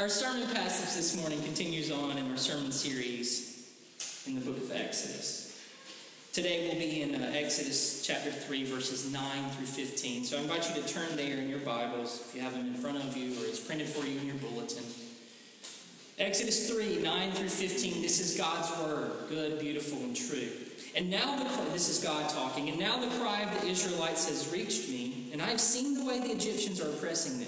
Our sermon passage this morning continues on in our sermon series in the book of Exodus. Today we'll be in uh, Exodus chapter 3, verses 9 through 15. So I invite you to turn there in your Bibles if you have them in front of you or it's printed for you in your bulletin. Exodus 3, 9 through 15. This is God's word, good, beautiful, and true. And now the this is God talking, and now the cry of the Israelites has reached me, and I have seen the way the Egyptians are oppressing them.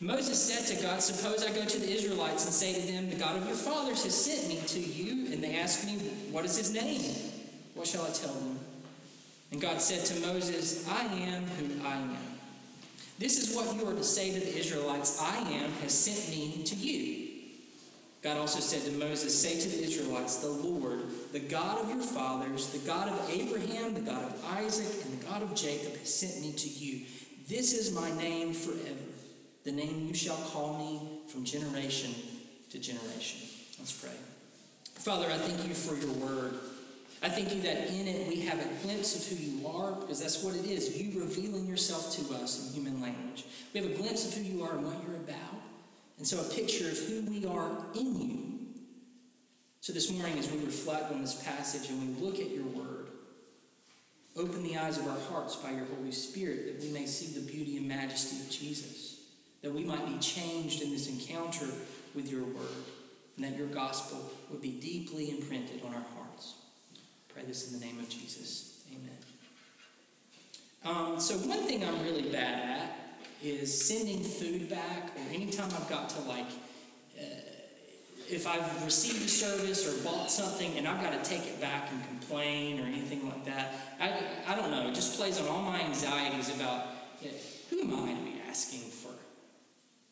Moses said to God, Suppose I go to the Israelites and say to them, The God of your fathers has sent me to you, and they ask me, What is his name? What shall I tell them? And God said to Moses, I am who I am. This is what you are to say to the Israelites I am has sent me to you. God also said to Moses, Say to the Israelites, The Lord, the God of your fathers, the God of Abraham, the God of Isaac, and the God of Jacob has sent me to you. This is my name forever the name you shall call me from generation to generation. Let's pray. Father, I thank you for your word. I thank you that in it we have a glimpse of who you are, because that's what it is you revealing yourself to us in human language. We have a glimpse of who you are and what you're about, and so a picture of who we are in you. So this morning, as we reflect on this passage and we look at your word, open the eyes of our hearts by your Holy Spirit that we may see the beauty and majesty of Jesus that we might be changed in this encounter with your word, and that your gospel would be deeply imprinted on our hearts. Pray this in the name of Jesus. Amen. Um, so, one thing I'm really bad at is sending food back, or anytime I've got to, like, uh, if I've received a service or bought something and I've got to take it back and complain or anything like that, I, I don't know, it just plays on all my anxieties about know, who am I to be asking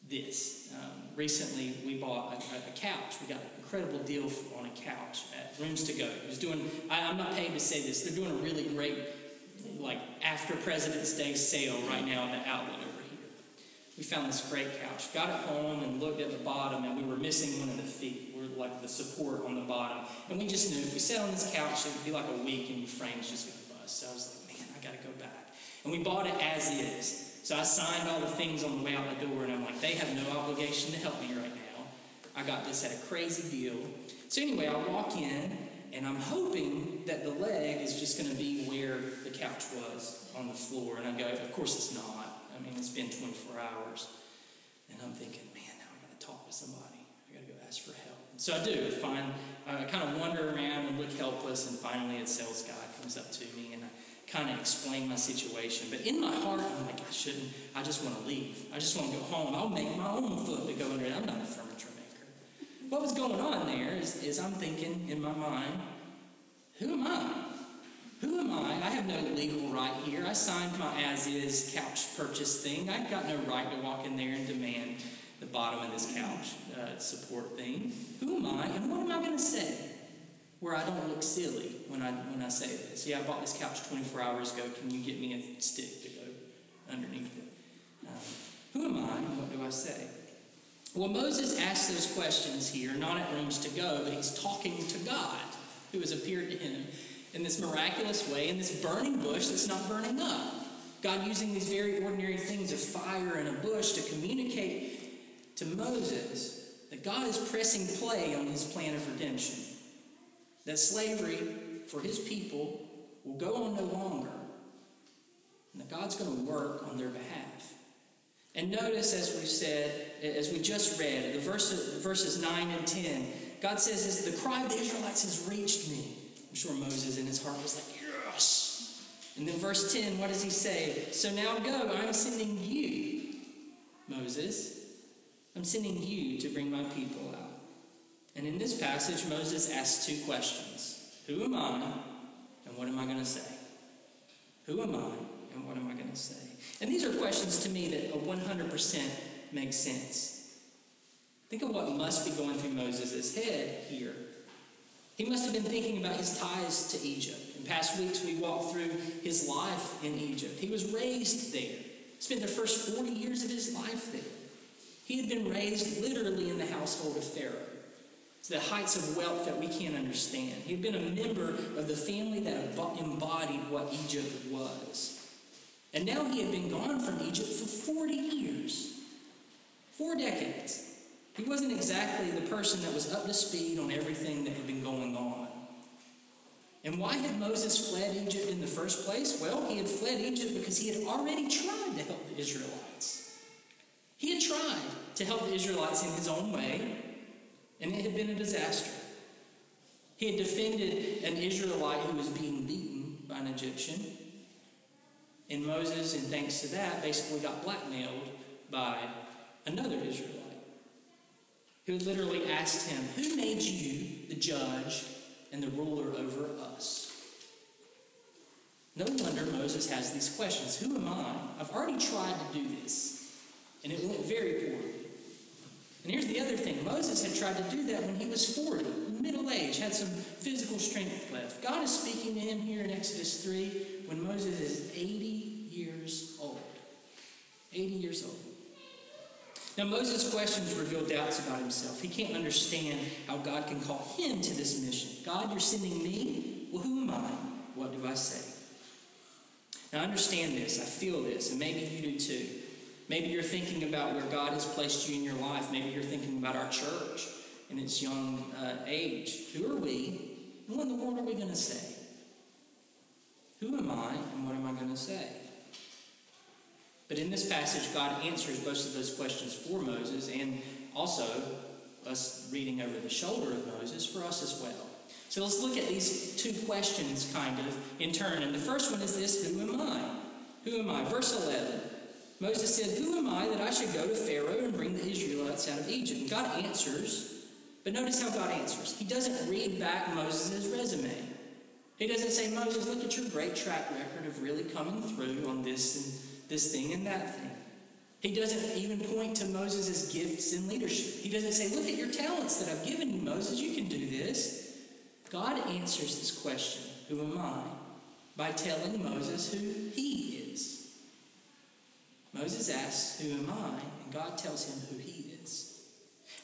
this. Um, recently, we bought a, a, couch. We got an incredible deal on a couch at Rooms to Go. It was doing. I, I'm not paid to say this. They're doing a really great, like after President's Day sale right now at the outlet over here. We found this great couch. Got it home and looked at the bottom, and we were missing one of the feet. We're like the support on the bottom, and we just knew if we sat on this couch, it would be like a week, and the frame's just gonna bust. So I was like, man, I got to go back. And we bought it as is. So I signed all the things on the way out the door, and I'm like, they have no obligation to help me right now. I got this at a crazy deal. So anyway, I walk in, and I'm hoping that the leg is just going to be where the couch was on the floor. And I go, of course it's not. I mean, it's been 24 hours. And I'm thinking, man, now I got to talk to somebody. I got to go ask for help. And so I do. Find, I kind of wander around and look helpless, and finally a sales guy comes up to me, and I kind of explain my situation. But in my heart, I'm like, I shouldn't. I just want to leave. I just want to go home. I'll make my own foot to go under it. I'm not a furniture maker. What was going on there is, is I'm thinking in my mind, who am I? Who am I? I have no legal right here. I signed my as is couch purchase thing. I've got no right to walk in there and demand the bottom of this couch uh, support thing. Who am I and what am I going to say? Where I don't look silly when I when I say this. Yeah, I bought this couch 24 hours ago. Can you get me a stick to go underneath it? Um, who am I what do I say? Well, Moses asks those questions here, not at rooms to go, but he's talking to God, who has appeared to him in this miraculous way, in this burning bush that's not burning up. God using these very ordinary things of fire and a bush to communicate to Moses that God is pressing play on his plan of redemption that slavery for his people will go on no longer, and that God's going to work on their behalf. And notice, as we said, as we just read, the verses, verses 9 and 10, God says, the cry of the Israelites has reached me. I'm sure Moses in his heart was like, yes. And then verse 10, what does he say? So now go, I'm sending you, Moses. I'm sending you to bring my people out. And in this passage, Moses asks two questions Who am I, and what am I going to say? Who am I, and what am I going to say? And these are questions to me that 100% make sense. Think of what must be going through Moses' head here. He must have been thinking about his ties to Egypt. In past weeks, we walked through his life in Egypt. He was raised there, spent the first 40 years of his life there. He had been raised literally in the household of Pharaoh. To the heights of wealth that we can't understand. He had been a member of the family that embodied what Egypt was. And now he had been gone from Egypt for 40 years. Four decades. He wasn't exactly the person that was up to speed on everything that had been going on. And why had Moses fled Egypt in the first place? Well, he had fled Egypt because he had already tried to help the Israelites. He had tried to help the Israelites in his own way, and it had been a disaster. He had defended an Israelite who was being beaten by an Egyptian. And Moses, and thanks to that, basically got blackmailed by another Israelite who literally asked him, Who made you the judge and the ruler over us? No wonder Moses has these questions. Who am I? I've already tried to do this, and it went very poorly. And here's the other thing Moses had tried to do that when he was 40, middle age, had some physical strength left. God is speaking to him here in Exodus 3 when Moses is 80 years old. 80 years old. Now, Moses' questions reveal doubts about himself. He can't understand how God can call him to this mission. God, you're sending me? Well, who am I? What do I say? Now, understand this. I feel this, and maybe you do too. Maybe you're thinking about where God has placed you in your life. Maybe you're thinking about our church in its young uh, age. Who are we? And what in the world are we going to say? Who am I, and what am I going to say? But in this passage, God answers most of those questions for Moses and also us reading over the shoulder of Moses for us as well. So let's look at these two questions kind of in turn. And the first one is this Who am I? Who am I? Verse 11. Moses said, Who am I that I should go to Pharaoh and bring the Israelites out of Egypt? God answers, but notice how God answers. He doesn't read back Moses' resume. He doesn't say, Moses, look at your great track record of really coming through on this and this thing and that thing. He doesn't even point to Moses' gifts in leadership. He doesn't say, Look at your talents that I've given you, Moses. You can do this. God answers this question, Who am I? by telling Moses who he is. Moses asks, Who am I? And God tells him who he is.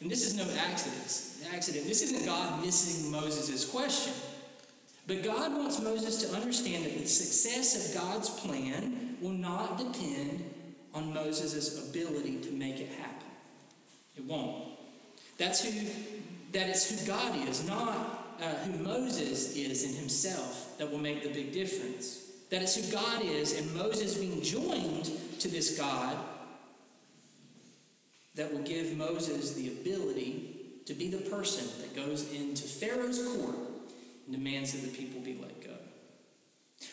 And this is no accident. accident. This isn't God missing Moses' question. But God wants Moses to understand that the success of God's plan will not depend on Moses' ability to make it happen. It won't. That's who that is who God is, not uh, who Moses is in himself that will make the big difference. That is who God is, and Moses being joined to this God that will give Moses the ability to be the person that goes into Pharaoh's court and demands that the people be let go.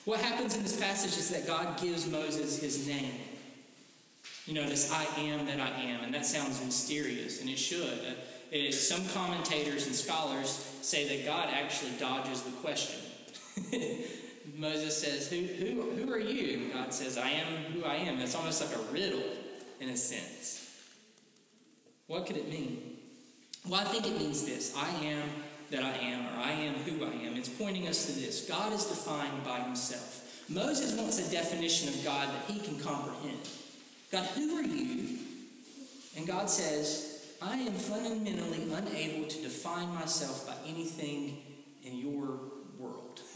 What happens in this passage is that God gives Moses his name. You notice, I am that I am, and that sounds mysterious, and it should. Uh, some commentators and scholars say that God actually dodges the question. Moses says, who, who, who are you? And God says, I am who I am. It's almost like a riddle in a sense. What could it mean? Well, I think it means this I am that I am, or I am who I am. It's pointing us to this God is defined by himself. Moses wants a definition of God that he can comprehend. God, who are you? And God says, I am fundamentally unable to define myself by anything in your world.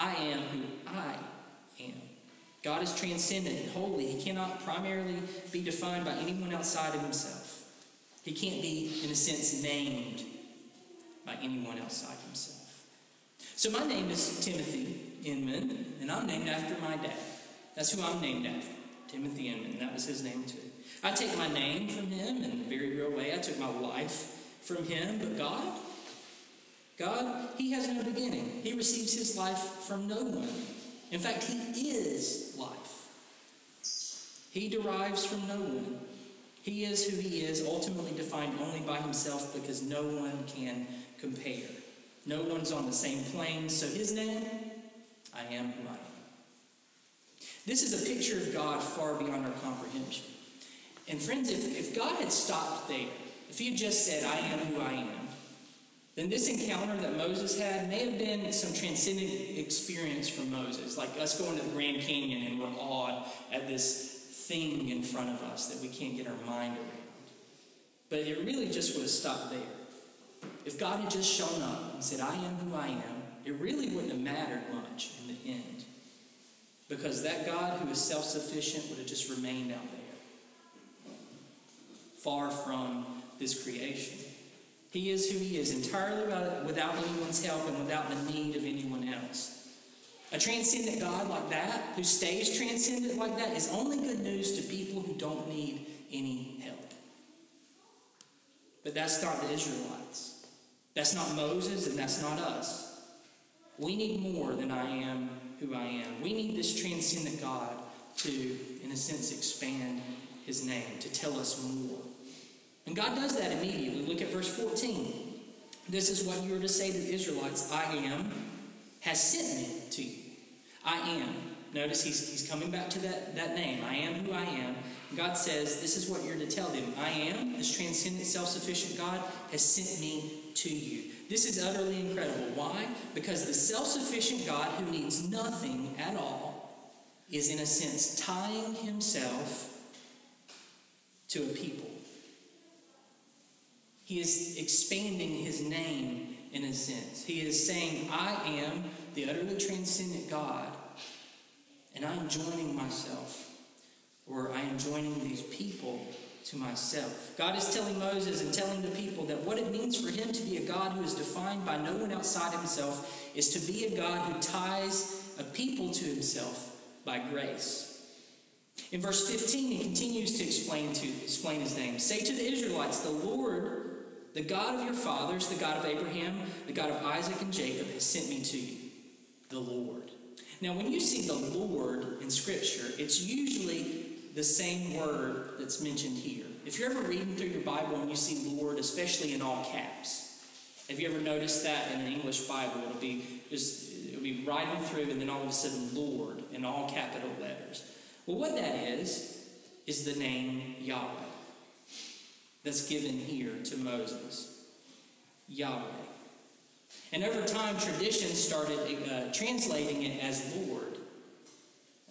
I am who I am. God is transcendent and holy. He cannot primarily be defined by anyone outside of himself. He can't be, in a sense, named by anyone outside himself. So my name is Timothy Inman, and I'm named after my dad. That's who I'm named after, Timothy Inman. That was his name too. I take my name from him in a very real way. I took my life from him, but God, God, he has no beginning. He receives his life from no one. In fact, he is life. He derives from no one. He is who he is, ultimately defined only by himself because no one can compare. No one's on the same plane, so his name, I am who I am. This is a picture of God far beyond our comprehension. And friends, if, if God had stopped there, if he had just said, I am who I am, then this encounter that Moses had may have been some transcendent experience for Moses, like us going to the Grand Canyon and we're awed at this thing in front of us that we can't get our mind around. But it really just would have stopped there. If God had just shown up and said, I am who I am, it really wouldn't have mattered much in the end. Because that God who is self sufficient would have just remained out there, far from this creation. He is who he is, entirely without anyone's help and without the need of anyone else. A transcendent God like that, who stays transcendent like that, is only good news to people who don't need any help. But that's not the Israelites. That's not Moses, and that's not us. We need more than I am who I am. We need this transcendent God to, in a sense, expand his name, to tell us more. And God does that immediately. Look at verse 14. This is what you are to say to the Israelites I am has sent me to you. I am. Notice he's, he's coming back to that, that name. I am who I am. God says, This is what you're to tell them. I am, this transcendent, self sufficient God, has sent me to you. This is utterly incredible. Why? Because the self sufficient God who needs nothing at all is, in a sense, tying himself to a people. He is expanding his name in a sense. He is saying, I am the utterly transcendent God, and I'm joining myself or I am joining these people to myself. God is telling Moses and telling the people that what it means for him to be a God who is defined by no one outside himself is to be a God who ties a people to himself by grace. In verse 15, he continues to explain to explain his name. Say to the Israelites, the Lord, the God of your fathers, the God of Abraham, the God of Isaac and Jacob, has sent me to you, the Lord. Now, when you see the Lord in Scripture, it's usually the same word that's mentioned here. If you're ever reading through your Bible and you see Lord, especially in all caps, have you ever noticed that in an English Bible? It'll be just it'll be writing through and then all of a sudden Lord in all capital letters. Well, what that is, is the name Yahweh that's given here to Moses. Yahweh. And over time, tradition started uh, translating it as Lord.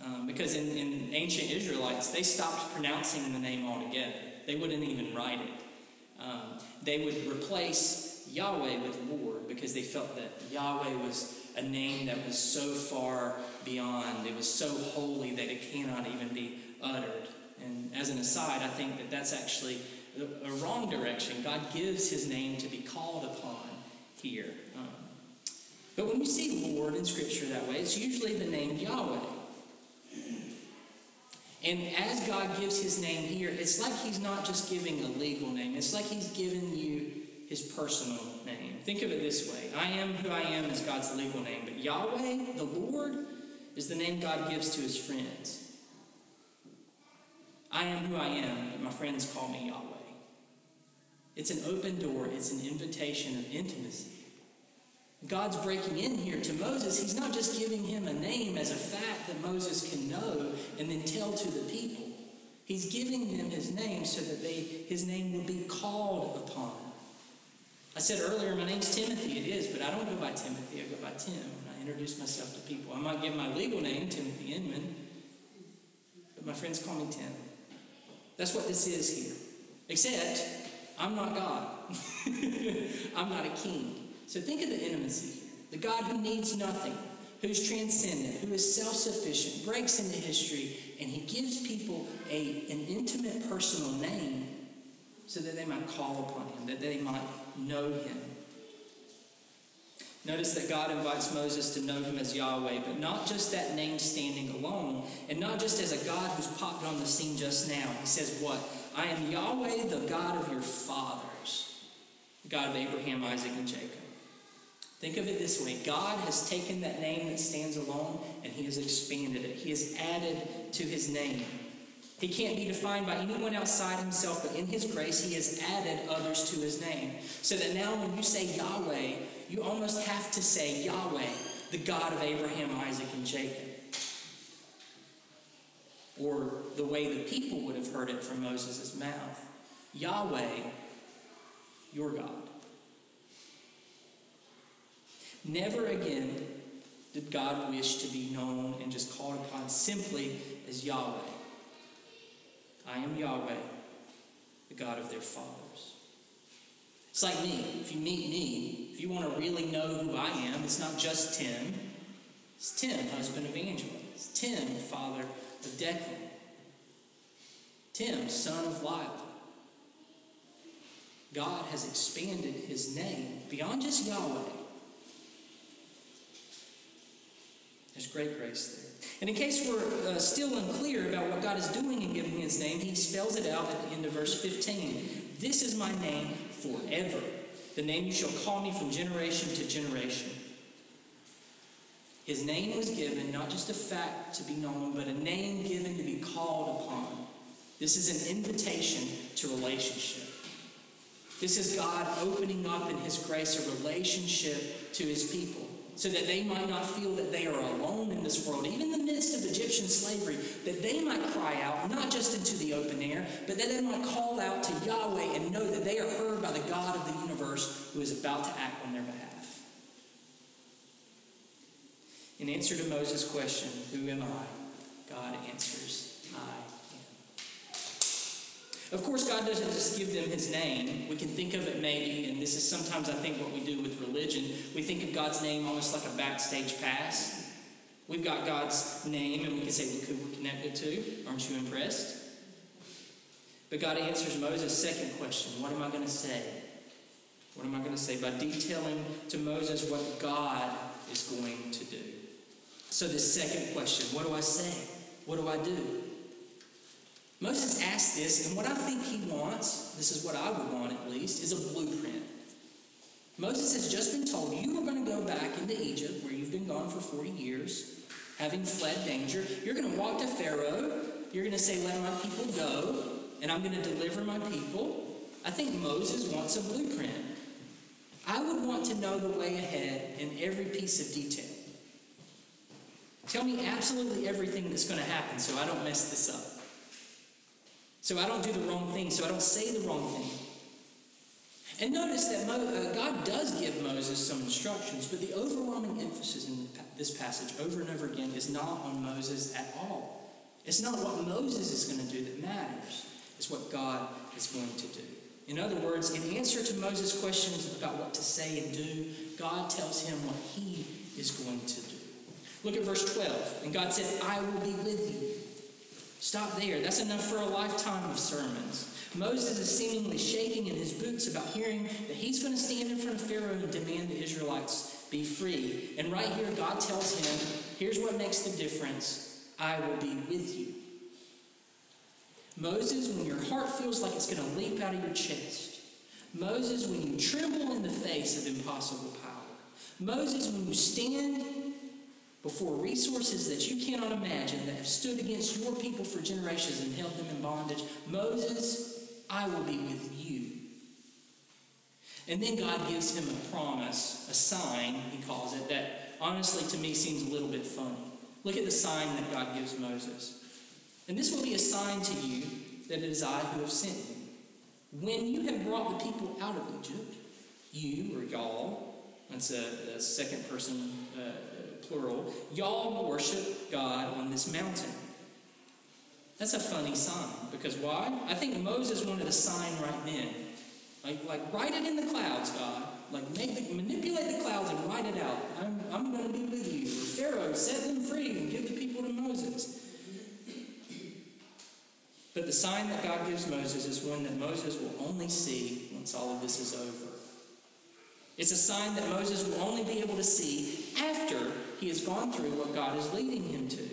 Um, because in, in ancient Israelites, they stopped pronouncing the name altogether. They wouldn't even write it. Um, they would replace Yahweh with Lord because they felt that Yahweh was a name that was so far beyond, it was so holy that it cannot even be uttered. And as an aside, I think that that's actually a, wrong direction. God gives his name to be called upon here. Um, but when we see Lord in Scripture that way, it's usually the name Yahweh. And as God gives his name here, it's like he's not just giving a legal name, it's like he's giving you his personal name. Think of it this way I am who I am is God's legal name, but Yahweh, the Lord, is the name God gives to his friends. I am who I am, but my friends call me Yahweh. It's an open door, it's an invitation of intimacy. God's breaking in here to Moses. He's not just giving him a name as a fact that Moses can know and then tell to the people. He's giving them his name so that they, his name will be called upon. I said earlier, my name's Timothy. It is, but I don't go by Timothy. I go by Tim. And I introduce myself to people. I might give my legal name, Timothy Inman, but my friends call me Tim. That's what this is here. Except, I'm not God. I'm not a king. So think of the intimacy. The God who needs nothing, who's transcendent, who is self sufficient, breaks into history, and he gives people a, an intimate personal name so that they might call upon him, that they might know him. Notice that God invites Moses to know him as Yahweh, but not just that name standing alone, and not just as a God who's popped on the scene just now. He says, What? I am Yahweh, the God of your fathers, the God of Abraham, Isaac, and Jacob. Think of it this way God has taken that name that stands alone and He has expanded it, He has added to His name. He can't be defined by anyone outside himself, but in his grace, he has added others to his name. So that now when you say Yahweh, you almost have to say Yahweh, the God of Abraham, Isaac, and Jacob. Or the way the people would have heard it from Moses' mouth Yahweh, your God. Never again did God wish to be known and just called upon simply as Yahweh. I am Yahweh, the God of their fathers. It's like me. If you meet me, if you want to really know who I am, it's not just Tim. It's Tim, husband of Angela. It's Tim, father of Declan. Tim, son of Lila. God has expanded his name beyond just Yahweh. There's great grace there. And in case we're uh, still unclear about what God is doing in giving his name, he spells it out at the end of verse 15. This is my name forever, the name you shall call me from generation to generation. His name was given, not just a fact to be known, but a name given to be called upon. This is an invitation to relationship. This is God opening up in His grace a relationship to His people so that they might not feel that they are alone in this world, even in the midst of Egyptian slavery, that they might cry out, not just into the open air, but that they might call out to Yahweh and know that they are heard by the God of the universe who is about to act on their behalf. In answer to Moses' question, Who am I? God answers, I am. of course, God doesn't just give them his name. We can think of it maybe, and this is sometimes I think what we do with religion. We think of God's name almost like a backstage pass. We've got God's name, and we can say, look who we're connected to. Aren't you impressed? But God answers Moses' second question What am I going to say? What am I going to say? By detailing to Moses what God is going to do. So, this second question what do I say? What do I do? Moses asked this, and what I think he wants, this is what I would want at least, is a blueprint. Moses has just been told, You are going to go back into Egypt, where you've been gone for 40 years, having fled danger. You're going to walk to Pharaoh. You're going to say, Let my people go, and I'm going to deliver my people. I think Moses wants a blueprint. I would want to know the way ahead in every piece of detail. Tell me absolutely everything that's going to happen so I don't mess this up. So I don't do the wrong thing, so I don't say the wrong thing. And notice that Mo, uh, God does give Moses some instructions, but the overwhelming emphasis in this passage over and over again is not on Moses at all. It's not what Moses is going to do that matters, it's what God is going to do. In other words, in answer to Moses' questions about what to say and do, God tells him what he is going to do. Look at verse 12. And God said, I will be with you Stop there. That's enough for a lifetime of sermons. Moses is seemingly shaking in his boots about hearing that he's going to stand in front of Pharaoh and demand the Israelites be free. And right here, God tells him, here's what makes the difference I will be with you. Moses, when your heart feels like it's going to leap out of your chest. Moses, when you tremble in the face of impossible power. Moses, when you stand before resources that you cannot imagine that have stood against your people for generations and held them in bondage. Moses, I will be with you. And then God gives him a promise, a sign, he calls it, that honestly to me seems a little bit funny. Look at the sign that God gives Moses. And this will be a sign to you that it is I who have sent you. When you have brought the people out of Egypt, you or y'all, that's a, a second person plural, y'all worship God on this mountain. That's a funny sign because why? I think Moses wanted a sign right then. Like, like write it in the clouds, God. Like make the, manipulate the clouds and write it out. I'm, I'm going to be with you. Pharaoh, set them free and give the people to Moses. But the sign that God gives Moses is one that Moses will only see once all of this is over. It's a sign that Moses will only be able to see after he has gone through what God is leading him to.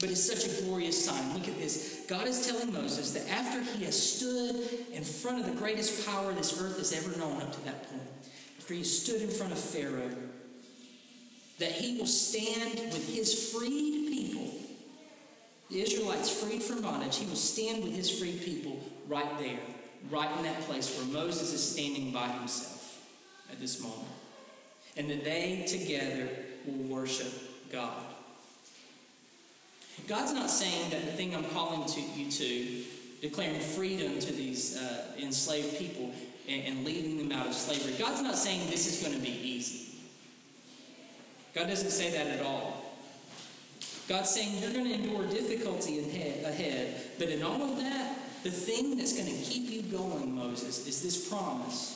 But it's such a glorious sign. Look at this. God is telling Moses that after he has stood in front of the greatest power this earth has ever known up to that point, after he stood in front of Pharaoh, that he will stand with his freed people, the Israelites freed from bondage, he will stand with his freed people right there, right in that place where Moses is standing by himself at this moment. And that they together worship God. God's not saying that the thing I'm calling to you to, declaring freedom to these uh, enslaved people, and, and leading them out of slavery. God's not saying this is going to be easy. God doesn't say that at all. God's saying you're going to endure difficulty ahead, but in all of that, the thing that's going to keep you going, Moses, is this promise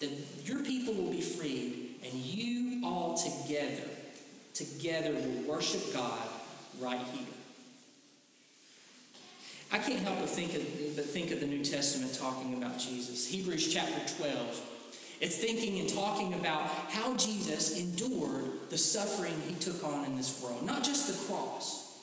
that your people will be freed and you all together, together will worship God right here. I can't help but think of, but think of the New Testament talking about Jesus. Hebrews chapter 12. It's thinking and talking about how Jesus endured the suffering he took on in this world. Not just the cross,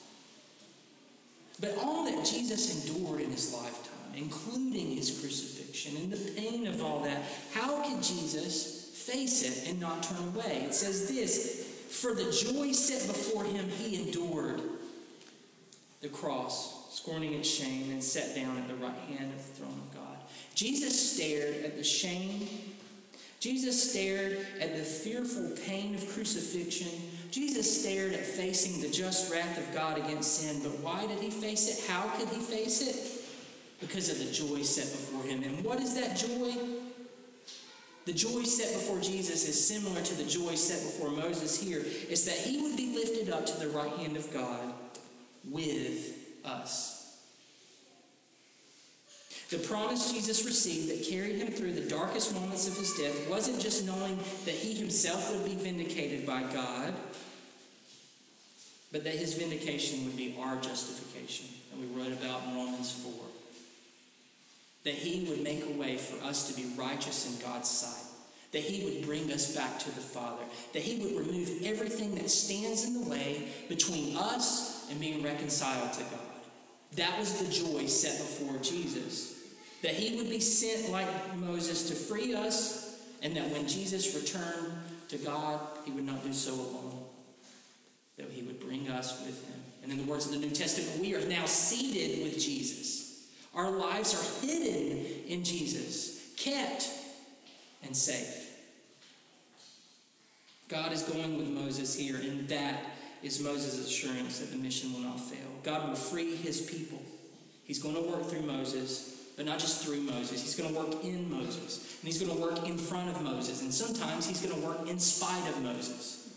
but all that Jesus endured in his lifetime, including his crucifixion and the pain of all that. How could Jesus face it and not turn away? It says this For the joy set before him, he endured the cross, scorning its shame, and sat down at the right hand of the throne of God. Jesus stared at the shame Jesus stared at the fearful pain of crucifixion. Jesus stared at facing the just wrath of God against sin. But why did he face it? How could he face it? Because of the joy set before him. And what is that joy? The joy set before Jesus is similar to the joy set before Moses here. It's that he would be lifted up to the right hand of God with us. The promise Jesus received that carried him through the darkest moments of his death wasn't just knowing that he himself would be vindicated by God, but that his vindication would be our justification And we read about in Romans 4. That he would make a way for us to be righteous in God's sight. That he would bring us back to the Father. That he would remove everything that stands in the way between us and being reconciled to God. That was the joy set before Jesus that he would be sent like Moses to free us, and that when Jesus returned to God, he would not do so alone, that he would bring us with him. And in the words of the New Testament, we are now seated with Jesus. Our lives are hidden in Jesus, kept and safe. God is going with Moses here, and that is Moses' assurance that the mission will not fail. God will free his people. He's going to work through Moses but not just through Moses. He's going to work in Moses, and he's going to work in front of Moses, and sometimes he's going to work in spite of Moses.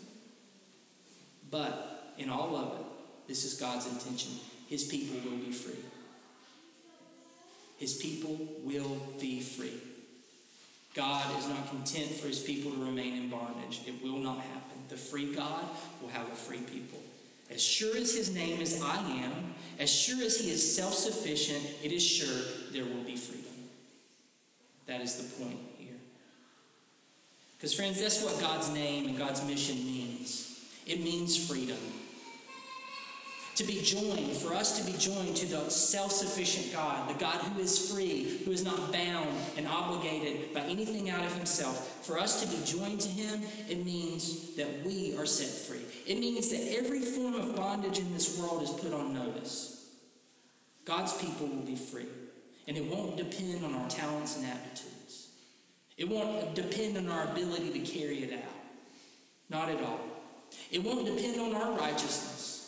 But in all of it, this is God's intention. His people will be free. His people will be free. God is not content for his people to remain in bondage. It will not happen. The free God will have a free people. As sure as his name is I am, as sure as he is self sufficient, it is sure there will be freedom. That is the point here. Because, friends, that's what God's name and God's mission means it means freedom. To be joined, for us to be joined to the self sufficient God, the God who is free, who is not bound and obligated by anything out of himself, for us to be joined to him, it means that we are set free. It means that every form of bondage in this world is put on notice. God's people will be free. And it won't depend on our talents and aptitudes. It won't depend on our ability to carry it out. Not at all. It won't depend on our righteousness.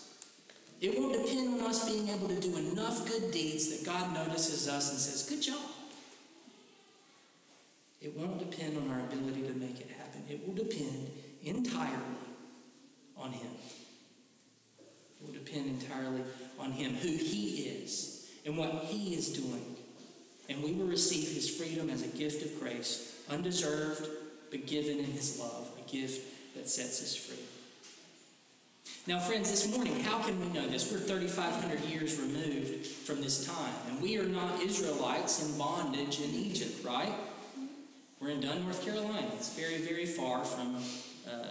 It won't depend on us being able to do enough good deeds that God notices us and says, Good job. It won't depend on our ability to make it happen. It will depend entirely on Him. It will depend entirely on Him, who He is, and what He is doing. And we will receive His freedom as a gift of grace, undeserved, but given in His love, a gift that sets us free. Now, friends, this morning, how can we know this? We're 3,500 years removed from this time, and we are not Israelites in bondage in Egypt, right? We're in Dunn, North Carolina. It's very, very far from, uh,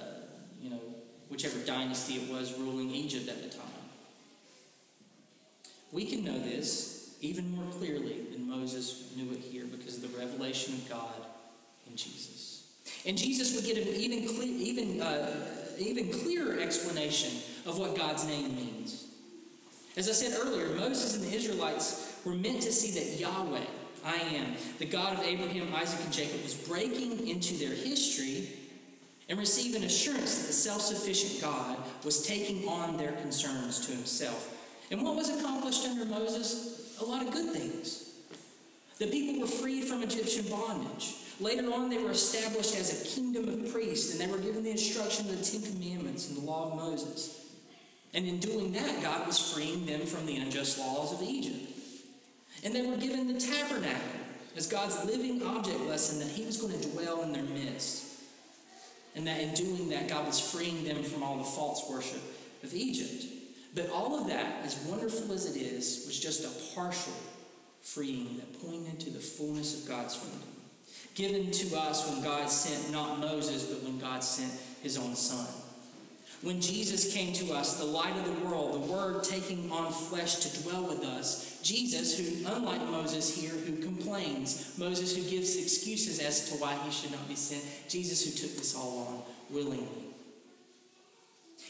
you know, whichever dynasty it was ruling Egypt at the time. We can know this even more clearly than Moses knew it here because of the revelation of God in Jesus. And Jesus would get an even, even, uh, even clearer explanation of what God's name means. As I said earlier, Moses and the Israelites were meant to see that Yahweh, I am, the God of Abraham, Isaac, and Jacob, was breaking into their history and receive an assurance that the self sufficient God was taking on their concerns to himself. And what was accomplished under Moses? A lot of good things. The people were freed from Egyptian bondage. Later on, they were established as a kingdom of priests, and they were given the instruction of the Ten Commandments and the law of Moses. And in doing that, God was freeing them from the unjust laws of Egypt. And they were given the tabernacle as God's living object lesson that He was going to dwell in their midst. And that in doing that, God was freeing them from all the false worship of Egypt. But all of that, as wonderful as it is, was just a partial freeing that pointed to the fullness of God's freedom. Given to us when God sent not Moses, but when God sent his own Son. When Jesus came to us, the light of the world, the Word taking on flesh to dwell with us, Jesus, who, unlike Moses here, who complains, Moses who gives excuses as to why he should not be sent, Jesus who took this all on willingly.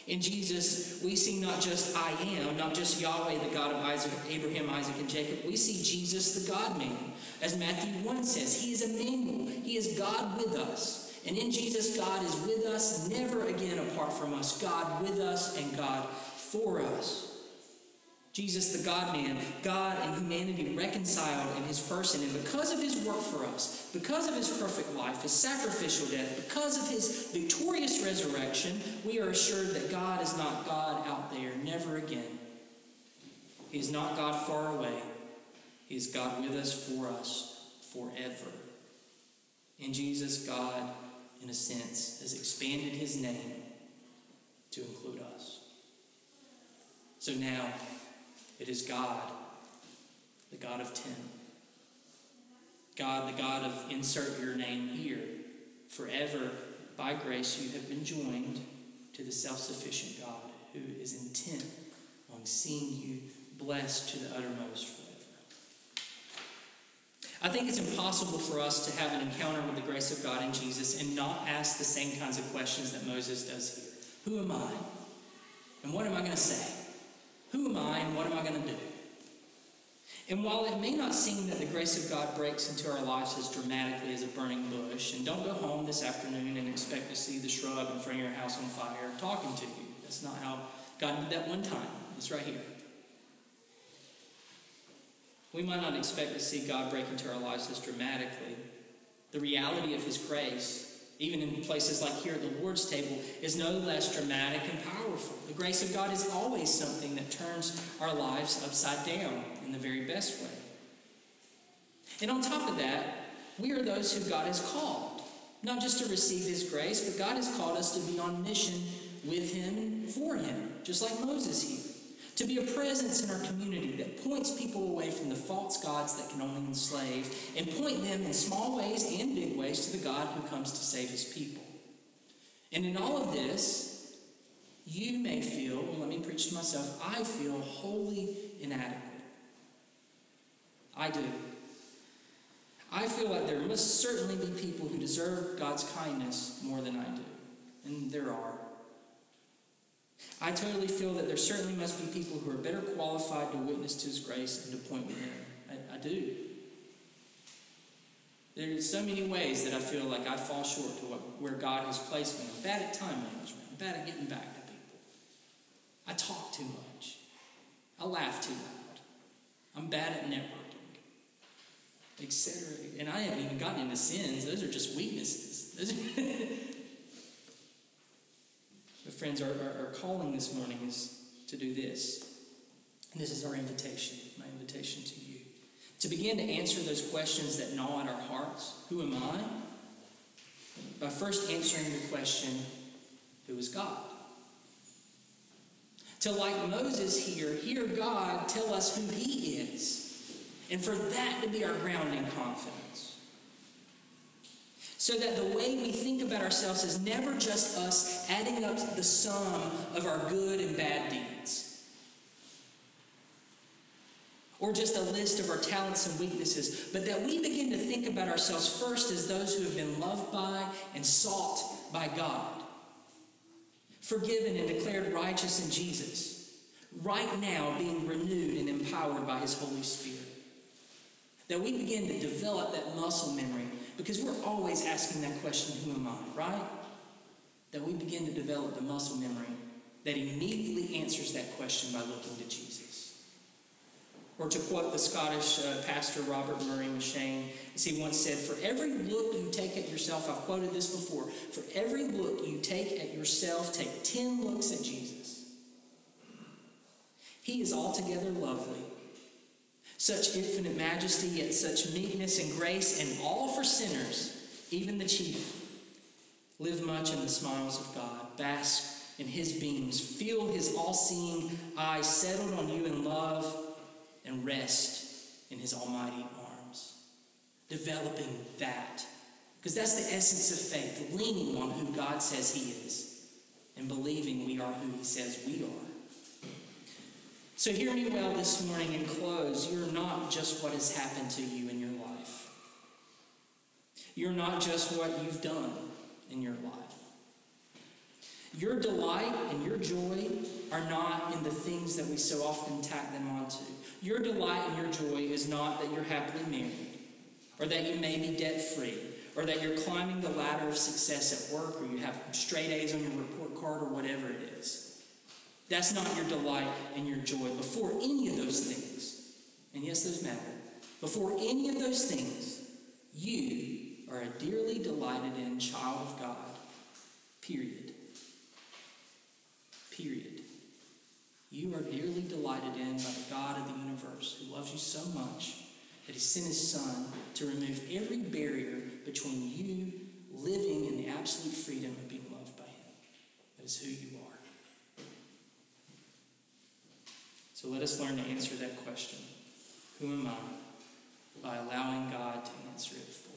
In Jesus, we see not just I am, not just Yahweh, the God of Isaac, Abraham, Isaac, and Jacob. We see Jesus, the God man. As Matthew 1 says, He is Emmanuel. He is God with us. And in Jesus, God is with us, never again apart from us. God with us and God for us. Jesus, the God man, God and humanity reconciled in his person. And because of his work for us, because of his perfect life, his sacrificial death, because of his victorious resurrection, we are assured that God is not God out there, never again. He is not God far away. He is God with us, for us, forever. In Jesus, God, in a sense, has expanded his name to include us. So now, it is God, the God of Tim. God, the God of insert your name here. Forever, by grace, you have been joined to the self sufficient God who is intent on seeing you blessed to the uttermost forever. I think it's impossible for us to have an encounter with the grace of God in Jesus and not ask the same kinds of questions that Moses does here. Who am I? And what am I going to say? Who am I and what am I going to do? And while it may not seem that the grace of God breaks into our lives as dramatically as a burning bush, and don't go home this afternoon and expect to see the shrub in front of your house on fire talking to you. That's not how God did that one time. It's right here. We might not expect to see God break into our lives as dramatically. The reality of His grace even in places like here at the Lord's table, is no less dramatic and powerful. The grace of God is always something that turns our lives upside down in the very best way. And on top of that, we are those who God has called, not just to receive His grace, but God has called us to be on mission with Him for Him, just like Moses here to be a presence in our community that points people away from the false gods that can only enslave and point them in small ways and big ways to the God who comes to save his people. And in all of this, you may feel, well, let me preach to myself, I feel wholly inadequate. I do. I feel like there must certainly be people who deserve God's kindness more than I do. And there are. I totally feel that there certainly must be people who are better qualified to witness to His grace and to point with Him. I, I do. are so many ways that I feel like I fall short to what, where God has placed me. I'm bad at time management. I'm bad at getting back to people. I talk too much. I laugh too loud. I'm bad at networking, etc. And I haven't even gotten into sins. Those are just weaknesses. Those are friends, our, our, our calling this morning is to do this. And this is our invitation, my invitation to you. To begin to answer those questions that gnaw at our hearts. Who am I? By first answering the question, who is God? To, like Moses here, hear God tell us who he is. And for that to be our grounding confidence so that the way we think about ourselves is never just us adding up the sum of our good and bad deeds. Or just a list of our talents and weaknesses, but that we begin to think about ourselves first as those who have been loved by and sought by God, forgiven and declared righteous in Jesus, right now being renewed and empowered by His Holy Spirit. That we begin to develop that muscle memory because we're always asking that question, who am I, right? That we begin to develop the muscle memory that immediately answers that question by looking to Jesus. Or to quote the Scottish uh, pastor Robert Murray M'Cheyne, as he once said, For every look you take at yourself, I've quoted this before, for every look you take at yourself, take 10 looks at Jesus. He is altogether lovely. Such infinite majesty, yet such meekness and grace, and all for sinners, even the chief. Live much in the smiles of God, bask in his beams, feel his all seeing eye settled on you in love, and rest in his almighty arms. Developing that. Because that's the essence of faith, leaning on who God says he is, and believing we are who he says we are. So, hear me well this morning and close. You're not just what has happened to you in your life, you're not just what you've done in your life. Your delight and your joy are not in the things that we so often tack them onto. Your delight and your joy is not that you're happily married, or that you may be debt free, or that you're climbing the ladder of success at work, or you have straight A's on your report card, or whatever it is. That's not your delight and your joy. Before any of those things, and yes, those matter, before any of those things, you are a dearly delighted in child of God. Period. Period. You are dearly delighted in by the God of the universe who loves you so much that he sent his son to remove every barrier between you living in the absolute freedom of being loved by him. That is who you are. So let us learn to answer that question Who am I? by allowing God to answer it for